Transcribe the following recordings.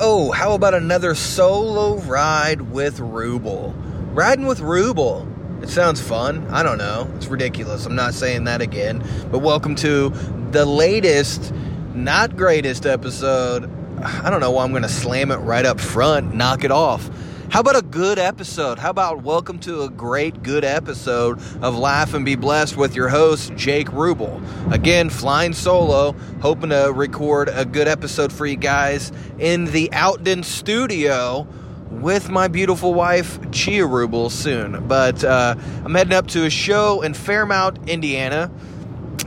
Oh, how about another solo ride with Rubel? Riding with Rubel. It sounds fun. I don't know. It's ridiculous. I'm not saying that again. But welcome to the latest, not greatest episode. I don't know why I'm going to slam it right up front, knock it off. How about a good episode? How about welcome to a great, good episode of Laugh and Be Blessed with your host, Jake Rubel. Again, flying solo, hoping to record a good episode for you guys in the Outden studio with my beautiful wife, Chia Rubel, soon. But uh, I'm heading up to a show in Fairmount, Indiana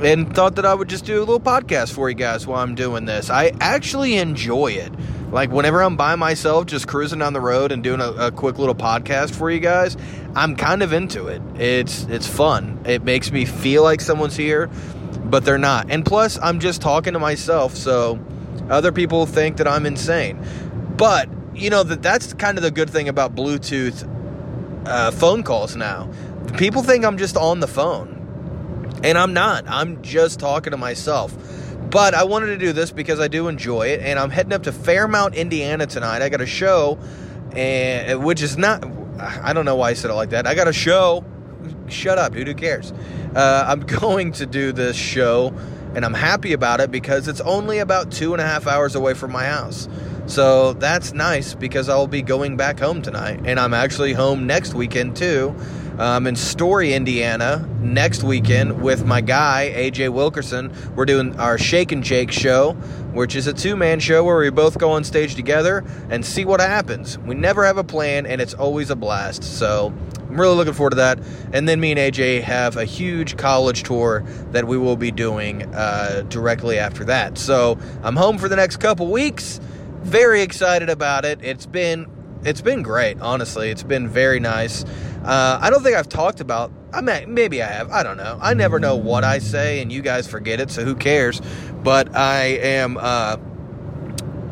and thought that I would just do a little podcast for you guys while I'm doing this. I actually enjoy it. Like whenever I'm by myself, just cruising down the road and doing a, a, quick little podcast for you guys, I'm kind of into it. It's it's fun. It makes me feel like someone's here, but they're not. And plus, I'm just talking to myself, so other people think that I'm insane. But you know that that's kind of the good thing about Bluetooth uh, phone calls now. People think I'm just on the phone, and I'm not. I'm just talking to myself. But I wanted to do this because I do enjoy it, and I'm heading up to Fairmount, Indiana tonight. I got a show, and which is not. I don't know why I said it like that. I got a show. Shut up, dude. Who cares? Uh, I'm going to do this show, and I'm happy about it because it's only about two and a half hours away from my house. So that's nice because I'll be going back home tonight, and I'm actually home next weekend too um, in Story, Indiana, next weekend with my guy, AJ Wilkerson. We're doing our Shake and Jake show, which is a two man show where we both go on stage together and see what happens. We never have a plan, and it's always a blast. So I'm really looking forward to that. And then me and AJ have a huge college tour that we will be doing uh, directly after that. So I'm home for the next couple weeks. Very excited about it. It's been it's been great, honestly. It's been very nice. Uh, I don't think I've talked about. I mean, maybe I have. I don't know. I never know what I say, and you guys forget it, so who cares? But I am. Uh,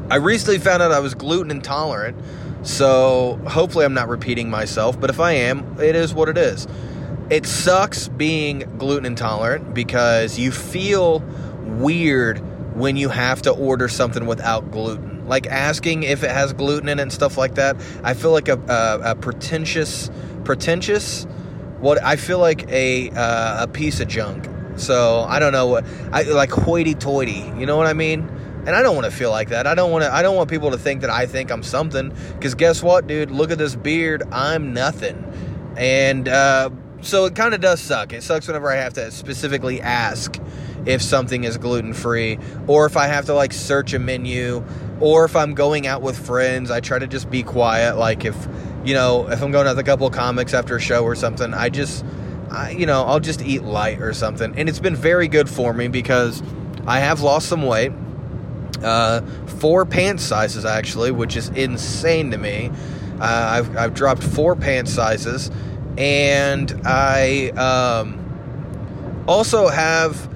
I recently found out I was gluten intolerant, so hopefully I'm not repeating myself. But if I am, it is what it is. It sucks being gluten intolerant because you feel weird when you have to order something without gluten. Like asking if it has gluten in it and stuff like that. I feel like a, a, a pretentious pretentious. What I feel like a uh, a piece of junk. So I don't know what I like hoity-toity. You know what I mean? And I don't want to feel like that. I don't want to. I don't want people to think that I think I'm something. Because guess what, dude? Look at this beard. I'm nothing. And uh, so it kind of does suck. It sucks whenever I have to specifically ask if something is gluten free, or if I have to like search a menu, or if I'm going out with friends. I try to just be quiet. Like if you know, if I'm going out with a couple of comics after a show or something, I just, I, you know, I'll just eat light or something. And it's been very good for me because I have lost some weight. Uh, four pant sizes actually, which is insane to me. Uh, I've, I've dropped four pant sizes, and I um, also have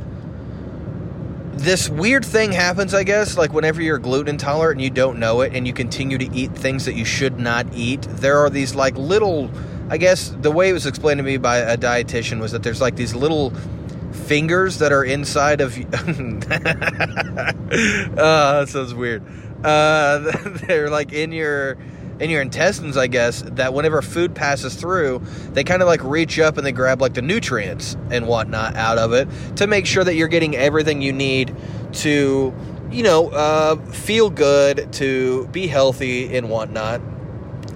this weird thing happens, I guess, like whenever you're gluten intolerant and you don't know it and you continue to eat things that you should not eat, there are these like little, I guess the way it was explained to me by a dietitian was that there's like these little fingers that are inside of. you. uh, that sounds weird. Uh, they're like in your in your intestines, I guess, that whenever food passes through, they kind of like reach up and they grab like the nutrients and whatnot out of it to make sure that you're getting everything you need to, you know, uh, feel good, to be healthy and whatnot.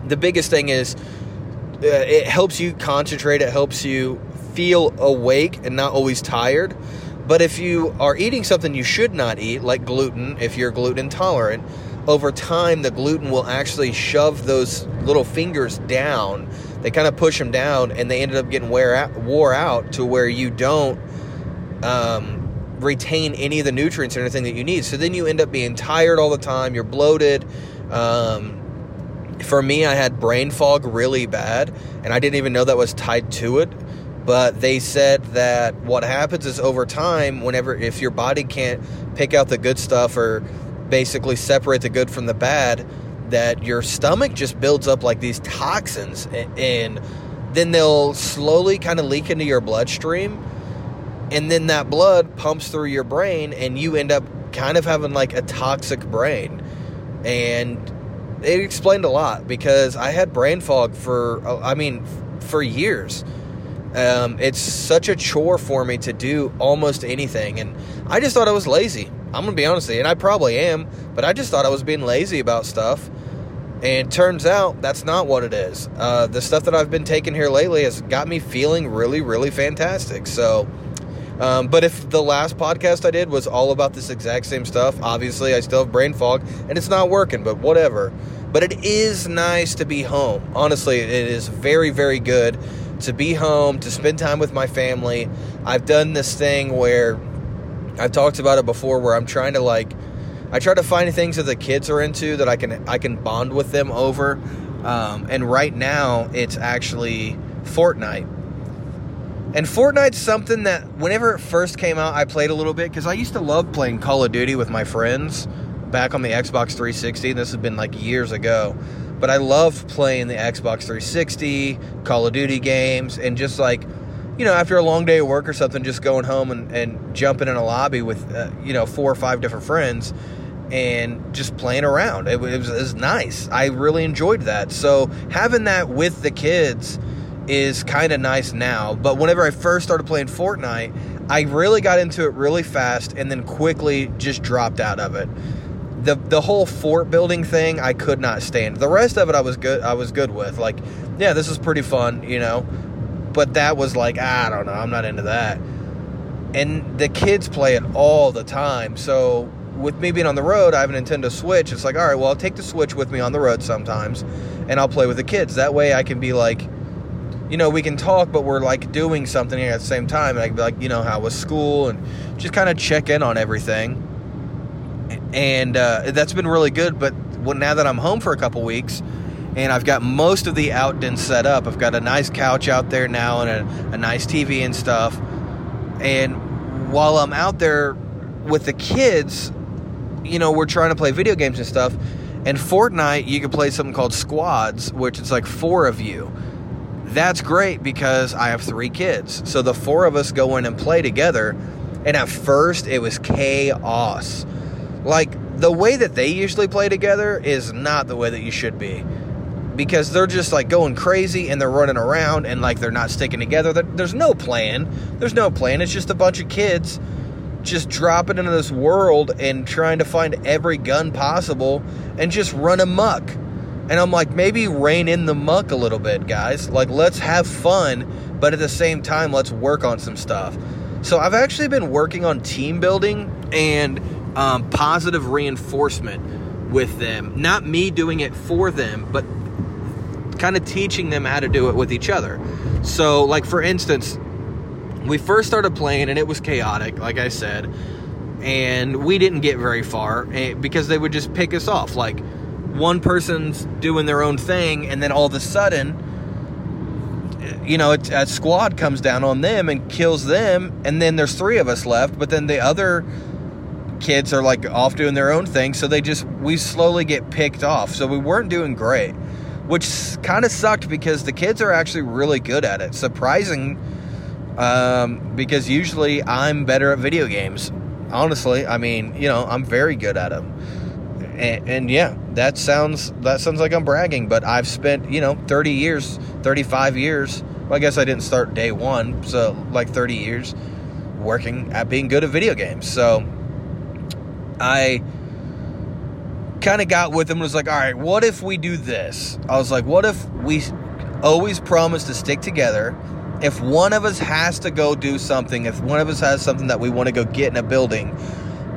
The biggest thing is uh, it helps you concentrate, it helps you feel awake and not always tired. But if you are eating something you should not eat, like gluten, if you're gluten intolerant, over time, the gluten will actually shove those little fingers down. They kind of push them down, and they ended up getting wear out, wore out to where you don't um, retain any of the nutrients or anything that you need. So then you end up being tired all the time. You're bloated. Um, for me, I had brain fog really bad, and I didn't even know that was tied to it. But they said that what happens is over time, whenever if your body can't pick out the good stuff or basically separate the good from the bad that your stomach just builds up like these toxins and then they'll slowly kind of leak into your bloodstream and then that blood pumps through your brain and you end up kind of having like a toxic brain and it explained a lot because I had brain fog for, uh, I mean, for years. Um, it's such a chore for me to do almost anything, and I just thought I was lazy. I'm gonna be honest with you, and I probably am, but I just thought I was being lazy about stuff. And turns out that's not what it is. Uh, the stuff that I've been taking here lately has got me feeling really, really fantastic. So, um, but if the last podcast I did was all about this exact same stuff, obviously I still have brain fog and it's not working, but whatever. But it is nice to be home. Honestly, it is very, very good to be home, to spend time with my family. I've done this thing where I've talked about it before where I'm trying to like I try to find things that the kids are into that I can I can bond with them over. Um, and right now, it's actually Fortnite. And Fortnite's something that whenever it first came out, I played a little bit because I used to love playing Call of Duty with my friends back on the Xbox 360. This has been like years ago. But I love playing the Xbox 360, Call of Duty games, and just like, you know, after a long day of work or something, just going home and, and jumping in a lobby with, uh, you know, four or five different friends and just playing around. It, was, it was nice. I really enjoyed that. So having that with the kids is kind of nice now. But whenever I first started playing Fortnite, I really got into it really fast and then quickly just dropped out of it. The the whole fort building thing I could not stand. The rest of it I was good I was good with. Like, yeah, this is pretty fun, you know. But that was like, I don't know, I'm not into that. And the kids play it all the time. So with me being on the road, I have a Nintendo Switch. It's like, all right, well, I'll take the Switch with me on the road sometimes, and I'll play with the kids. That way, I can be like, you know, we can talk, but we're like doing something at the same time. And I can be like, you know, how was school, and just kind of check in on everything. And uh, that's been really good. But now that I'm home for a couple weeks, and I've got most of the outden set up, I've got a nice couch out there now and a, a nice TV and stuff. And while I'm out there with the kids, you know, we're trying to play video games and stuff. And Fortnite, you can play something called squads, which it's like four of you. That's great because I have three kids. So the four of us go in and play together. And at first, it was chaos. Like, the way that they usually play together is not the way that you should be. Because they're just like going crazy and they're running around and like they're not sticking together. There's no plan. There's no plan. It's just a bunch of kids just dropping into this world and trying to find every gun possible and just run amok. And I'm like, maybe rein in the muck a little bit, guys. Like, let's have fun, but at the same time, let's work on some stuff. So, I've actually been working on team building and um, positive reinforcement with them. Not me doing it for them, but kind of teaching them how to do it with each other. So, like, for instance, we first started playing and it was chaotic, like I said, and we didn't get very far eh, because they would just pick us off. Like one person's doing their own thing, and then all of a sudden, eh, you know, a squad comes down on them and kills them, and then there's three of us left, but then the other kids are like off doing their own thing, so they just we slowly get picked off. So we weren't doing great, which kind of sucked because the kids are actually really good at it. Surprising um, because usually I'm better at video games. Honestly, I mean, you know, I'm very good at them. And, and, yeah, that sounds that sounds like I'm bragging, but I've spent you know 30 years, 35 years. Well, I guess I didn't start day one, so like 30 years working at being good at video games. So I kind of got with and was like, all right, what if we do this? I was like, what if we always promise to stick together if one of us has to go do something, if one of us has something that we want to go get in a building,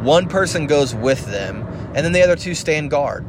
one person goes with them, and then the other two stand guard.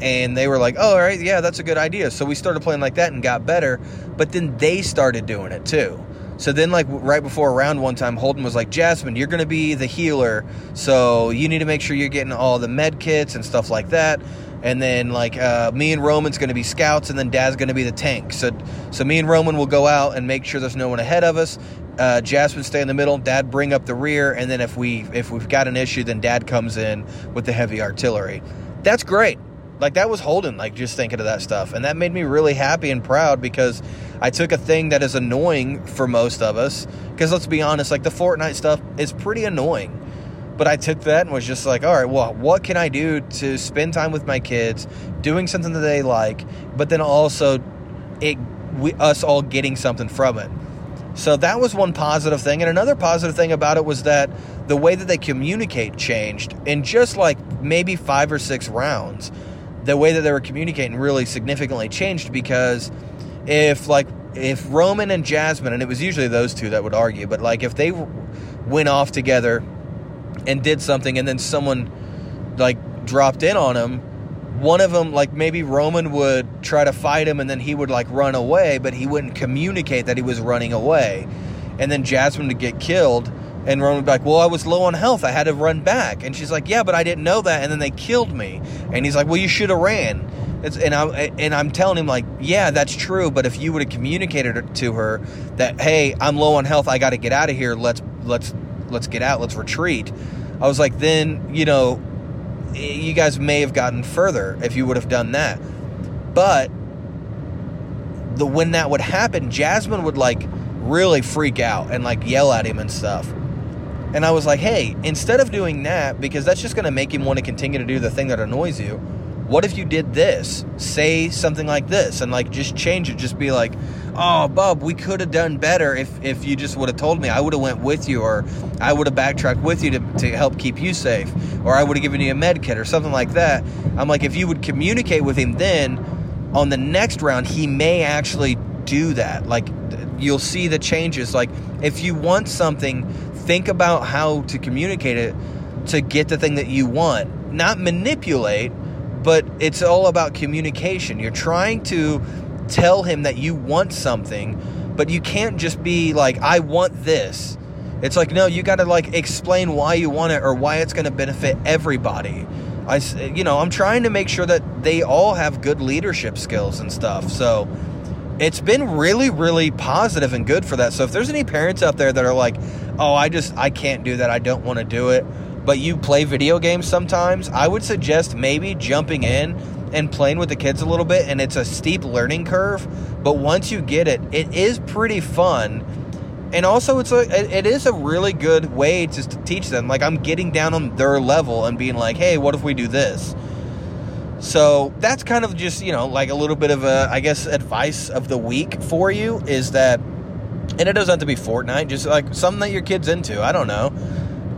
And they were like, oh, all right, yeah, that's a good idea. So we started playing like that and got better, but then they started doing it too. So then, like right before a round one time, Holden was like, Jasmine, you're going to be the healer. So you need to make sure you're getting all the med kits and stuff like that and then like uh, me and Roman's going to be scouts, and then Dad's going to be the tank. So so me and Roman will go out and make sure there's no one ahead of us. Uh, Jasmine stay in the middle. Dad bring up the rear, and then if we if we've got an issue, then Dad comes in with the heavy artillery. That's great. Like that was Holden. Like just thinking of that stuff, and that made me really happy and proud because I took a thing that is annoying for most of us. Because let's be honest, like the Fortnite stuff is pretty annoying But I took that and was just like, all right, well, what can I do to spend time with my kids, doing something that they like, but then also it we, us all getting something from it. So that was one positive thing. And another positive thing about it was that the way that they communicate changed in just like maybe five or six rounds. The way that they were communicating really significantly changed because if like if Roman and Jasmine and it was usually those two that would argue, but like if they went off together and did something and then someone like dropped in on him, one of them like maybe Roman would try to fight him and then he would like run away, but he wouldn't communicate that he was running away. And then Jasmine would get killed and Roman would be like, Well, I was low on health. I had to run back. And she's like, Yeah, but I didn't know that. And then they killed me. And he's like, Well, you should have ran. It's, and I and I'm telling him like, yeah, that's true. But if you would have communicated to her that, hey, I'm low on health, I got to get out of here. Let's let's let's get out. Let's retreat. I was like, then you know, you guys may have gotten further if you would have done that. But the when that would happen, Jasmine would like really freak out and like yell at him and stuff. And I was like, hey, instead of doing that, because that's just going to make him want to continue to do the thing that annoys you, what if you did this? Say something like this and like just change it. Just be like, oh, Bub, we could have done better if, if you just would have told me. I would have went with you or I would have backtracked with you to, to help keep you safe or I would have given you a med kit or something like that. I'm like, if you would communicate with him then on the next round, he may actually do that. Like you'll see the changes. Like if you want something, think about how to communicate it to get the thing that you want. Not manipulate, but it's all about communication. You're trying to tell him that you want something, but you can't just be like, I want this. It's like, no, you got to like explain why you want it or why it's going to benefit everybody. I, you know, I'm trying to make sure that they all have good leadership skills and stuff. So it's been really, really positive and good for that. So if there's any parents out there that are like, oh, I just, I can't do that. I don't want to do it but you play video games sometimes, I would suggest maybe jumping in and playing with the kids a little bit. And it's a steep learning curve, but once you get it, it is pretty fun. And also, it's a it is a really good way just to teach them. Like I'm getting down on their level and being like, hey, what if we do this? So that's kind of just you know like a little bit of a I guess advice of the week for you is that, and it doesn't have to be Fortnite, just like something that your kid's into. I don't know.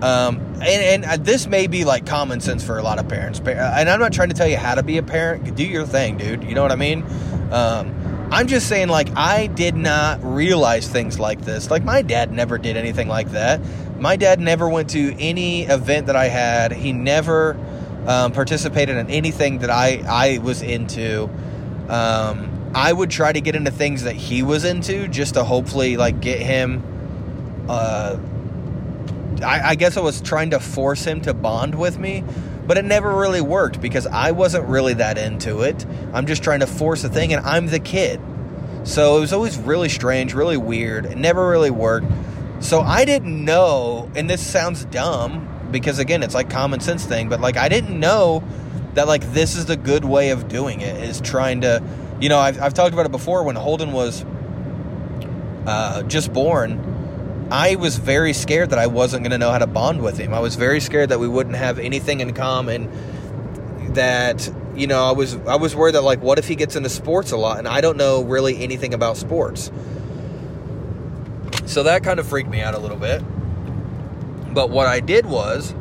Um, and, and uh, this may be like common sense for a lot of parents. Uh, and I'm not trying to tell you how to be a parent. Do your thing, dude. You know what I mean? Um, I'm just saying, like, I did not realize things like this. Like, my dad never did anything like that. My dad never went to any event that I had. He never um, participated in anything that I, I was into. Um, I would try to get into things that he was into just to hopefully, like, get him. Uh, I, I guess I was trying to force him to bond with me, but it never really worked because I wasn't really that into it. I'm just trying to force a thing, and I'm the kid. So it was always really strange, really weird. It never really worked. So I didn't know, and this sounds dumb because again, it's like common sense thing, but like I didn't know that like this is the good way of doing it is trying to, you know, I've, I've talked about it before when Holden was uh, just born I was very scared that I wasn't going to know how to bond with him. I was very scared that we wouldn't have anything in common. That you know, I was I was worried that like, what if he gets into sports a lot and I don't know really anything about sports. So that kind of freaked me out a little bit. But what I did was,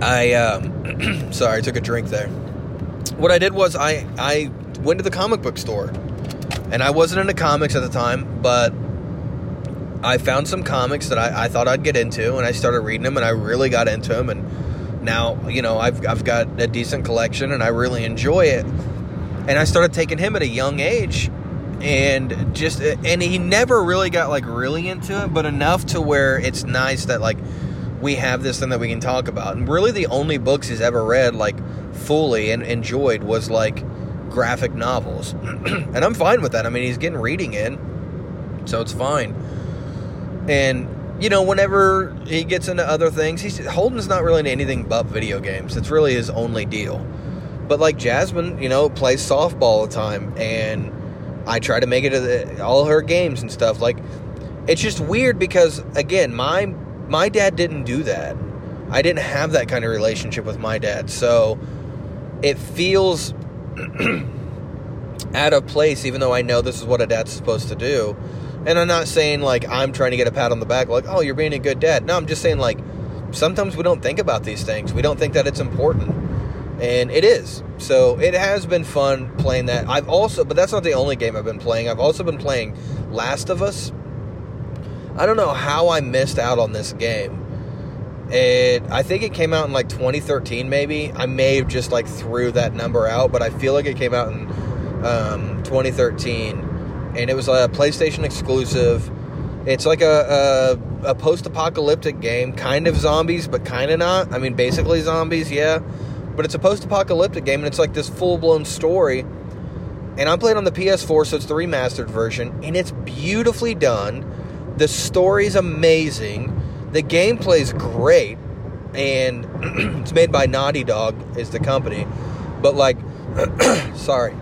I um, sorry, I took a drink there. What I did was I I went to the comic book store, and I wasn't into comics at the time, but I found some comics that I, I, thought I'd get into, and I started reading them, and I really got into them. And now, you know, I've, I've got a decent collection, and I really enjoy it. And I started taking him at a young age, and just, and he never really got like really into it, but enough to where it's nice that like we have this thing that we can talk about. And really, the only books he's ever read like fully and enjoyed was like graphic novels, and I'm fine with that. I mean, he's getting reading in, so it's fine and you know, whenever he gets into other things, he's Holden's not really into anything but video games. It's really his only deal. But like Jasmine, you know, plays softball all the time, and I try to make it to the, all her games and stuff. Like, it's just weird because again, my my dad didn't do that. I didn't have that kind of relationship with my dad. So it feels out of place, even though I know this is what a dad's supposed to do. And I'm not saying like I'm trying to get a pat on the back, like, oh, you're being a good dad. No, I'm just saying like sometimes we don't think about these things. We don't think that it's important. And it is. So it has been fun playing that. I've also, but that's not the only game I've been playing. I've also been playing Last of Us. I don't know how I missed out on this game. And I think it came out in like 2013, maybe. I may have just like threw that number out, but I feel like it came out in um, 2013, and it was a PlayStation exclusive. It's like a, a, a post-apocalyptic game, kind of zombies, but kind of not. I mean, basically zombies, yeah. But it's a post-apocalyptic game, and it's like this full-blown story. And I'm playing on the PS4, so it's the remastered version, and it's beautifully done. The story's amazing. The gameplay's great, and it's made by Naughty Dog is the company. But like, sorry,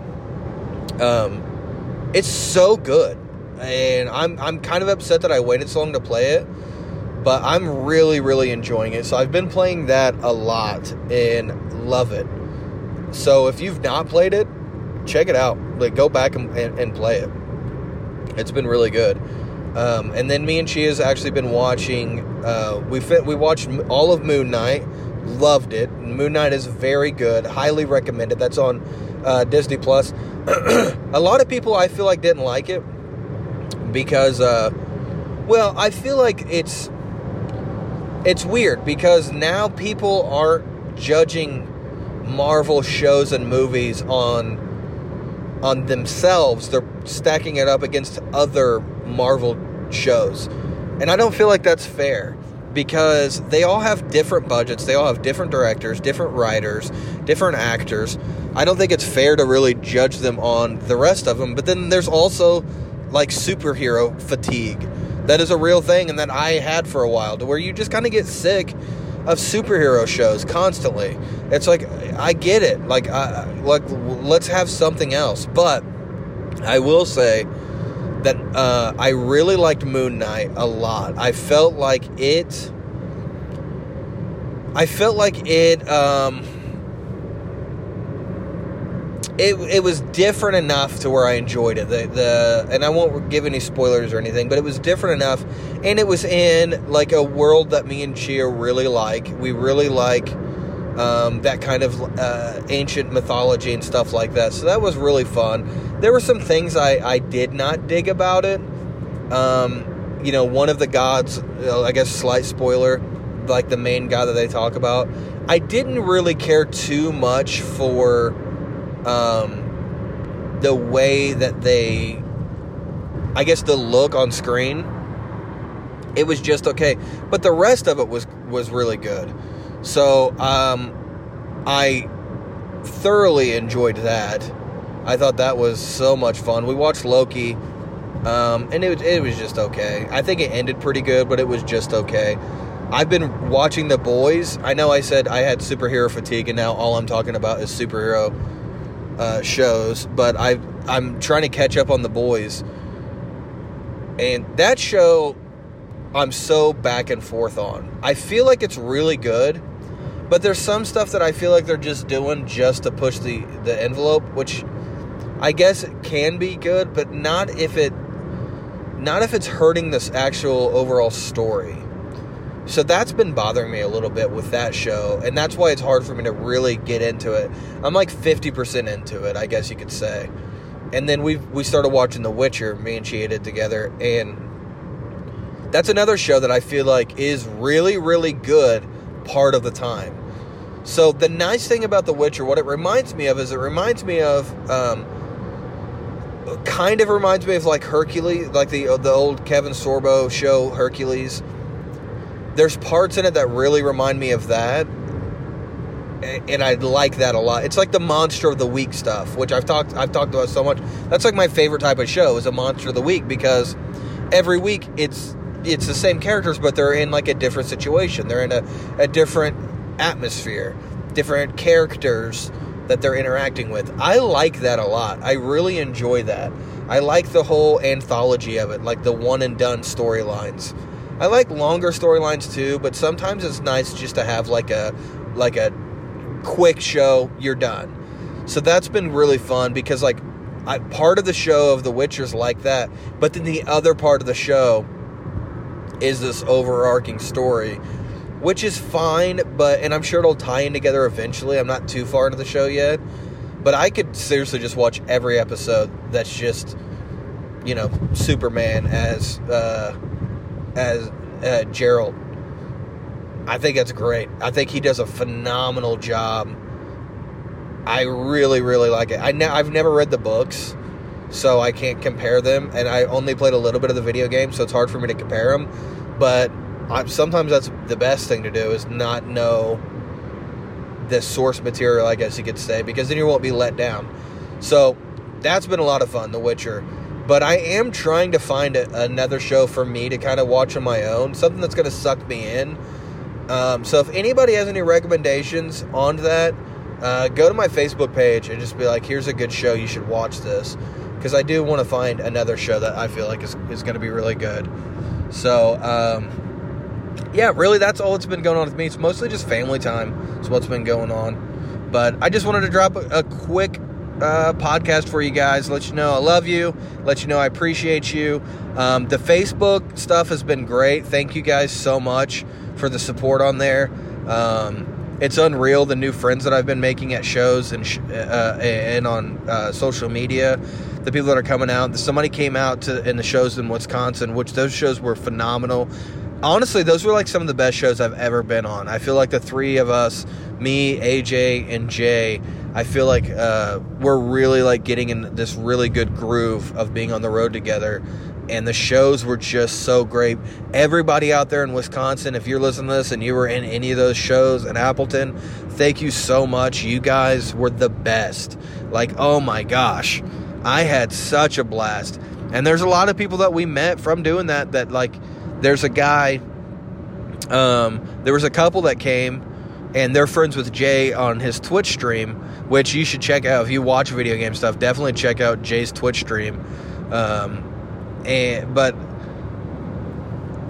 um, it's so good, and I'm I'm kind of upset that I waited so long to play it, but I'm really really enjoying it. So I've been playing that a lot and love it. So if you've not played it, check it out. Like go back and, and, and play it. It's been really good. Um, and then me and she has actually been watching. Uh, we fit, we watched all of Moon Knight. Loved it. Moon Knight is very good. Highly recommended. That's on uh, Disney Plus. a lot of people I feel like didn't like it because, uh, well, I feel like it's it's weird because now people aren't judging Marvel shows and movies on on themselves. They're stacking it up against other Marvel shows. And I don't feel like that's fair because they all have different budgets, they all have different directors, different writers, different actors. I don't think it's fair to really judge them on the rest of them. But then there's also like superhero fatigue. That is a real thing and that I had for a while to where you just kind of get sick of superhero shows constantly. It's like I get it. Like I, like let's have something else. But I will say that uh, I really liked Moon Knight a lot. I felt like it. I felt like it. Um, it, it was different enough to where I enjoyed it. The, the and I won't give any spoilers or anything, but it was different enough, and it was in like a world that me and Chia really like. We really like um, that kind of uh, ancient mythology and stuff like that. So that was really fun. There were some things I, I did not dig about it. Um, you know, one of the gods, uh, I guess, slight spoiler, like the main god that they talk about. I didn't really care too much for um, the way that they, I guess, the look on screen. It was just okay, but the rest of it was was really good. So um, I thoroughly enjoyed that. I thought that was so much fun. We watched Loki, um, and it it was just okay. I think it ended pretty good, but it was just okay. I've been watching The Boys. I know I said I had superhero fatigue, and now all I'm talking about is superhero uh, shows, but I I'm trying to catch up on the boys, and that show I'm so back and forth on. I feel like it's really good, but there's some stuff that I feel like they're just doing just to push the the envelope, which I guess it can be good, but not if it not if it's hurting this actual overall story. So that's been bothering me a little bit with that show, and that's why it's hard for me to really get into it. I'm like 50% into it, I guess you could say. And then we we started watching The Witcher, me and she did together, and that's another show that I feel like is really really good part of the time. So the nice thing about The Witcher, what it reminds me of is it reminds me of um, kind of reminds me of like Hercules, like the the old Kevin Sorbo show Hercules there's parts in it that really remind me of that and I like that a lot. It's like the monster of the week stuff, which I've talked I've talked about so much. That's like my favorite type of show is a monster of the week because every week it's it's the same characters, but they're in like a different situation. They're in a, a different atmosphere, different characters that they're interacting with. I like that a lot. I really enjoy that. I like the whole anthology of it, like the one and done storylines. I like longer storylines too, but sometimes it's nice just to have like a like a quick show. You're done. So that's been really fun because like I, part of the show of The Witcher's like that, but then the other part of the show is this overarching story, which is fine. But and I'm sure it'll tie in together eventually. I'm not too far into the show yet, but I could seriously just watch every episode. That's just you know Superman as uh, as uh, Geralt. I think that's great. I think he does a phenomenal job. I really, really like it. I I've never read the books, so I can't compare them, and I only played a little bit of the video game, so it's hard for me to compare them. But I, sometimes that's the best thing to do is not know the source material, I guess you could say, because then you won't be let down. So that's been a lot of fun, The Witcher. But I am trying to find a, another show for me to kind of watch on my own, something that's going to suck me in. Um, so if anybody has any recommendations on that, uh, go to my Facebook page and just be like, here's a good show, you should watch this. Because I do want to find another show that I feel like is, is going to be really good. So, um, yeah, really, that's all that's been going on with me. It's mostly just family time, is what's been going on. But I just wanted to drop a, a quick uh, podcast for you guys. Let you know I love you. Let you know I appreciate you. Um, the Facebook stuff has been great. Thank you guys so much for the support on there. Um, it's unreal the new friends that I've been making at shows and sh- uh, and on uh, social media. The people that are coming out. Somebody came out to in the shows in Wisconsin, which those shows were phenomenal. Honestly, those were like some of the best shows I've ever been on. I feel like the three of us, me, AJ, and Jay, I feel like uh, we're really like getting in this really good groove of being on the road together and the shows were just so great. Everybody out there in Wisconsin, if you're listening to this and you were in any of those shows in Appleton, thank you so much. You guys were the best. Like, oh my gosh, I had such a blast. And there's a lot of people that we met from doing that. That like, there's a guy. Um, there was a couple that came, and they're friends with Jay on his Twitch stream, which you should check out if you watch video game stuff. Definitely check out Jay's Twitch stream. Um, and but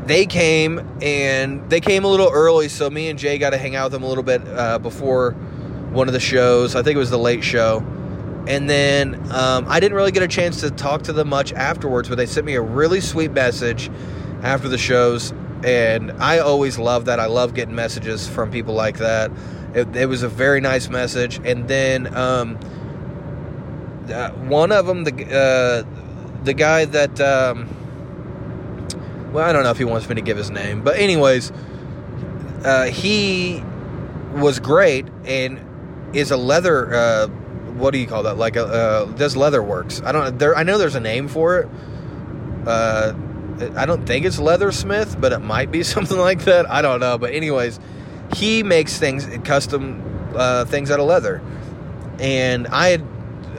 they came and they came a little early, so me and Jay got to hang out with them a little bit uh, before one of the shows. I think it was the late show. And then um, I didn't really get a chance to talk to them much afterwards, but they sent me a really sweet message after the shows. And I always love that. I love getting messages from people like that. It, it was a very nice message. And then um, uh, one of them, the uh, the guy that, um, well, I don't know if he wants me to give his name, but anyways, uh, he was great and is a leather. Uh, what do you call that? Like a uh, does leather works? I don't. There, I know there's a name for it. Uh, I don't think it's leathersmith, but it might be something like that. I don't know. But anyways, he makes things custom uh, things out of leather, and I had,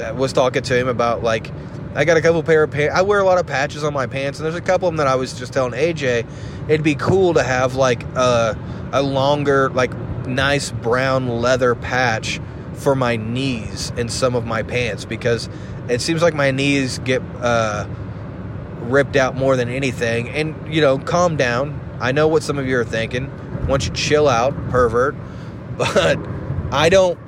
uh, was talking to him about like I got a couple pair of pants. I wear a lot of patches on my pants, and there's a couple of them that I was just telling AJ, it'd be cool to have like a, a longer, like nice brown leather patch for my knees in some of my pants because it seems like my knees get uh, ripped out more than anything. And you know, calm down. I know what some of you are thinking. Once you chill out, pervert. But I don't.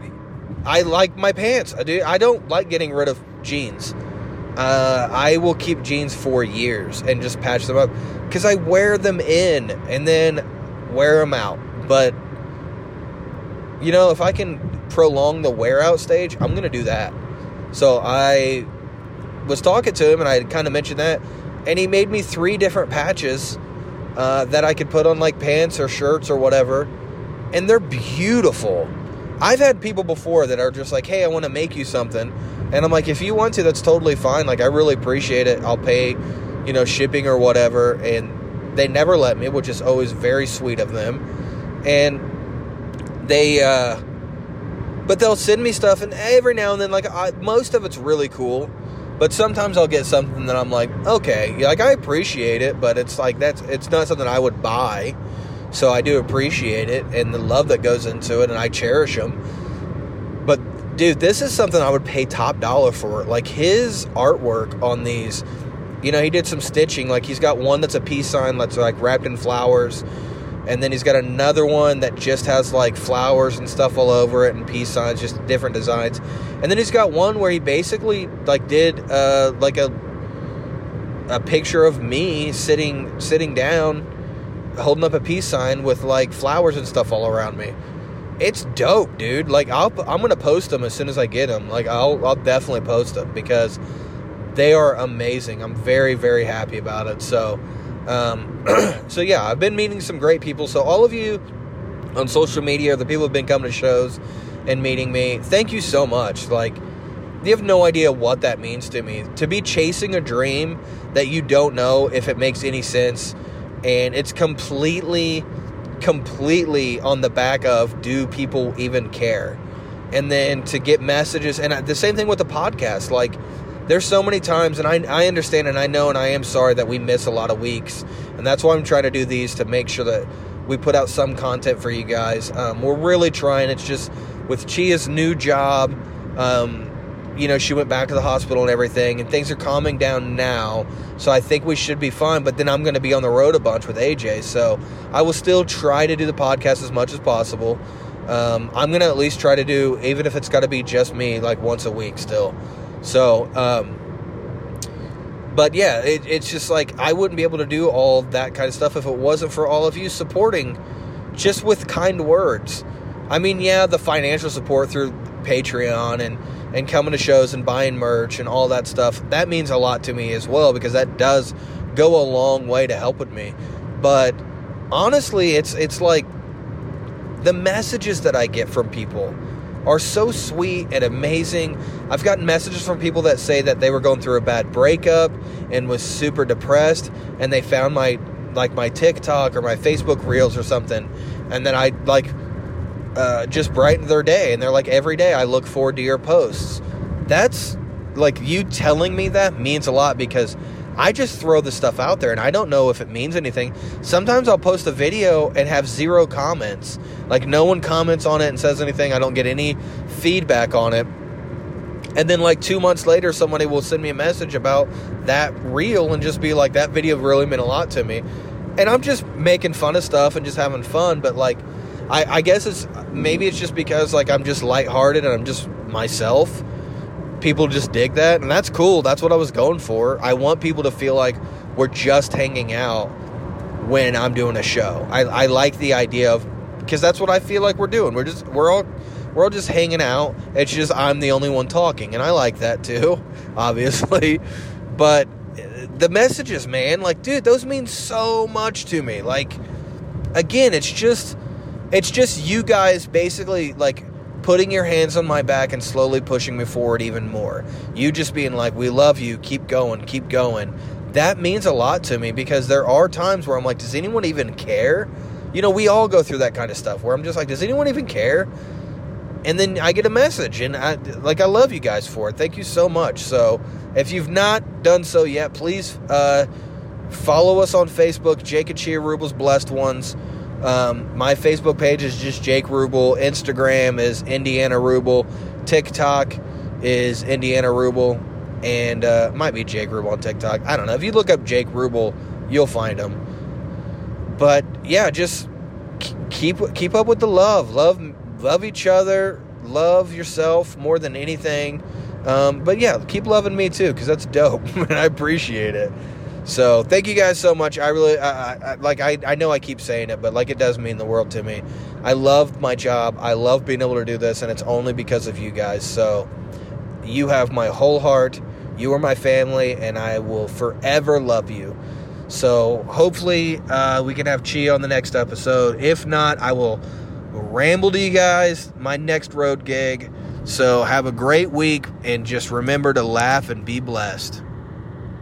I like my pants. I do. I don't like getting rid of jeans uh, I will keep jeans for years and just patch them up because I wear them in and then wear them out. But you know, if I can prolong the wear out stage, I'm gonna do that. So I was talking to him and I kind of mentioned that, and he made me three different patches uh, that I could put on like pants or shirts or whatever, and they're beautiful. I've had people before that are just like, "Hey, I want to make you something." And I'm like, if you want to, that's totally fine. Like, I really appreciate it. I'll pay, you know, shipping or whatever. And they never let me, which is always very sweet of them. And they, uh, but they'll send me stuff, and every now and then, like, I, most of it's really cool. But sometimes I'll get something that I'm like, okay, like I appreciate it, but it's like that's it's not something I would buy. So I do appreciate it and the love that goes into it, and I cherish them dude, this is something I would pay top dollar for. Like his artwork on these you know, he did some stitching. Like he's got one that's a peace sign that's like wrapped in flowers, and then he's got another one that just has like flowers and stuff all over it and peace signs, just different designs. And then he's got one where he basically like did uh, like a a picture of me sitting sitting down, holding up a peace sign with like flowers and stuff all around me. It's dope, dude. Like I'll I'm gonna post them as soon as I get them. Like I'll I'll definitely post them because they are amazing. I'm very very happy about it. So. Um, so yeah, I've been meeting some great people. So all of you on social media, the people who've been coming to shows and meeting me, thank you so much. Like you have no idea what that means to me. To be chasing a dream that you don't know if it makes any sense, and it's completely, completely on the back of do people even care? And then to get messages, and the same thing with the podcast. Like, there's so many times, and I, I understand and I know and I am sorry that we miss a lot of weeks. And that's why I'm trying to do these to make sure that we put out some content for you guys. Um, we're really trying. It's just with Chia's new job. Um, you know, she went back to the hospital and everything, and things are calming down now. So I think we should be fine. But then I'm going to be on the road a bunch with AJ. So I will still try to do the podcast as much as possible. Um, I'm going to at least try to do, even if it's got to be just me, like once a week still. So, um, but yeah, it, it's just like I wouldn't be able to do all that kind of stuff if it wasn't for all of you supporting just with kind words. I mean, yeah, the financial support through Patreon and and coming to shows and buying merch and all that stuff, that means a lot to me as well because that does go a long way to help with me. But honestly, it's it's like the messages that I get from people are so sweet and amazing. I've gotten messages from people that say that they were going through a bad breakup and was super depressed and they found my like my TikTok or my Facebook reels or something and then I like uh, just brighten their day. And they're like, every day I look forward to your posts. That's like you telling me that means a lot because I just throw the stuff out there and I don't know if it means anything. Sometimes I'll post a video and have zero comments. Like no one comments on it and says anything. I don't get any feedback on it. And then like 2 months later somebody will send me a message about that reel and just be like that video really meant a lot to me. And I'm just making fun of stuff and just having fun, but like I, I guess it's maybe it's just because like I'm just lighthearted and I'm just myself. People just dig that, and that's cool. That's what I was going for. I want people to feel like we're just hanging out when I'm doing a show. I, I like the idea of because that's what I feel like we're doing. We're just we're all we're all just hanging out. It's just I'm the only one talking, and I like that too, obviously. But the messages, man, like, dude, those mean so much to me. Like, again, it's just it's just you guys basically like putting your hands on my back and slowly pushing me forward even more. You just being like, "We love you. Keep going. Keep going." That means a lot to me because there are times where I'm like, "Does anyone even care?" You know, we all go through that kind of stuff where I'm just like, "Does anyone even care?" And then I get a message and I like I love you guys for it. Thank you so much. So, if you've not done so yet, please uh, follow us on Facebook, and Chia Rubel's Blessed Ones. Um, my Facebook page is just Jake Rubel. Instagram is Indiana Rubel. TikTok is Indiana Rubel. And uh, might be Jake Rubel on TikTok. I don't know. If you look up Jake Rubel, you'll find him. But yeah, just keep keep up with the love. Love love each other. Love yourself more than anything. Um, but yeah, keep loving me too, because that's dope, and I appreciate it. So thank you guys so much. I really, I, I, like, I, I know I keep saying it, but like, it does mean the world to me. I love my job. I love being able to do this, and it's only because of you guys. So you have my whole heart. You are my family, and I will forever love you. So hopefully, uh, we can have Chia on the next episode. If not, I will ramble to you guys my next road gig. So have a great week, and just remember to laugh and be blessed.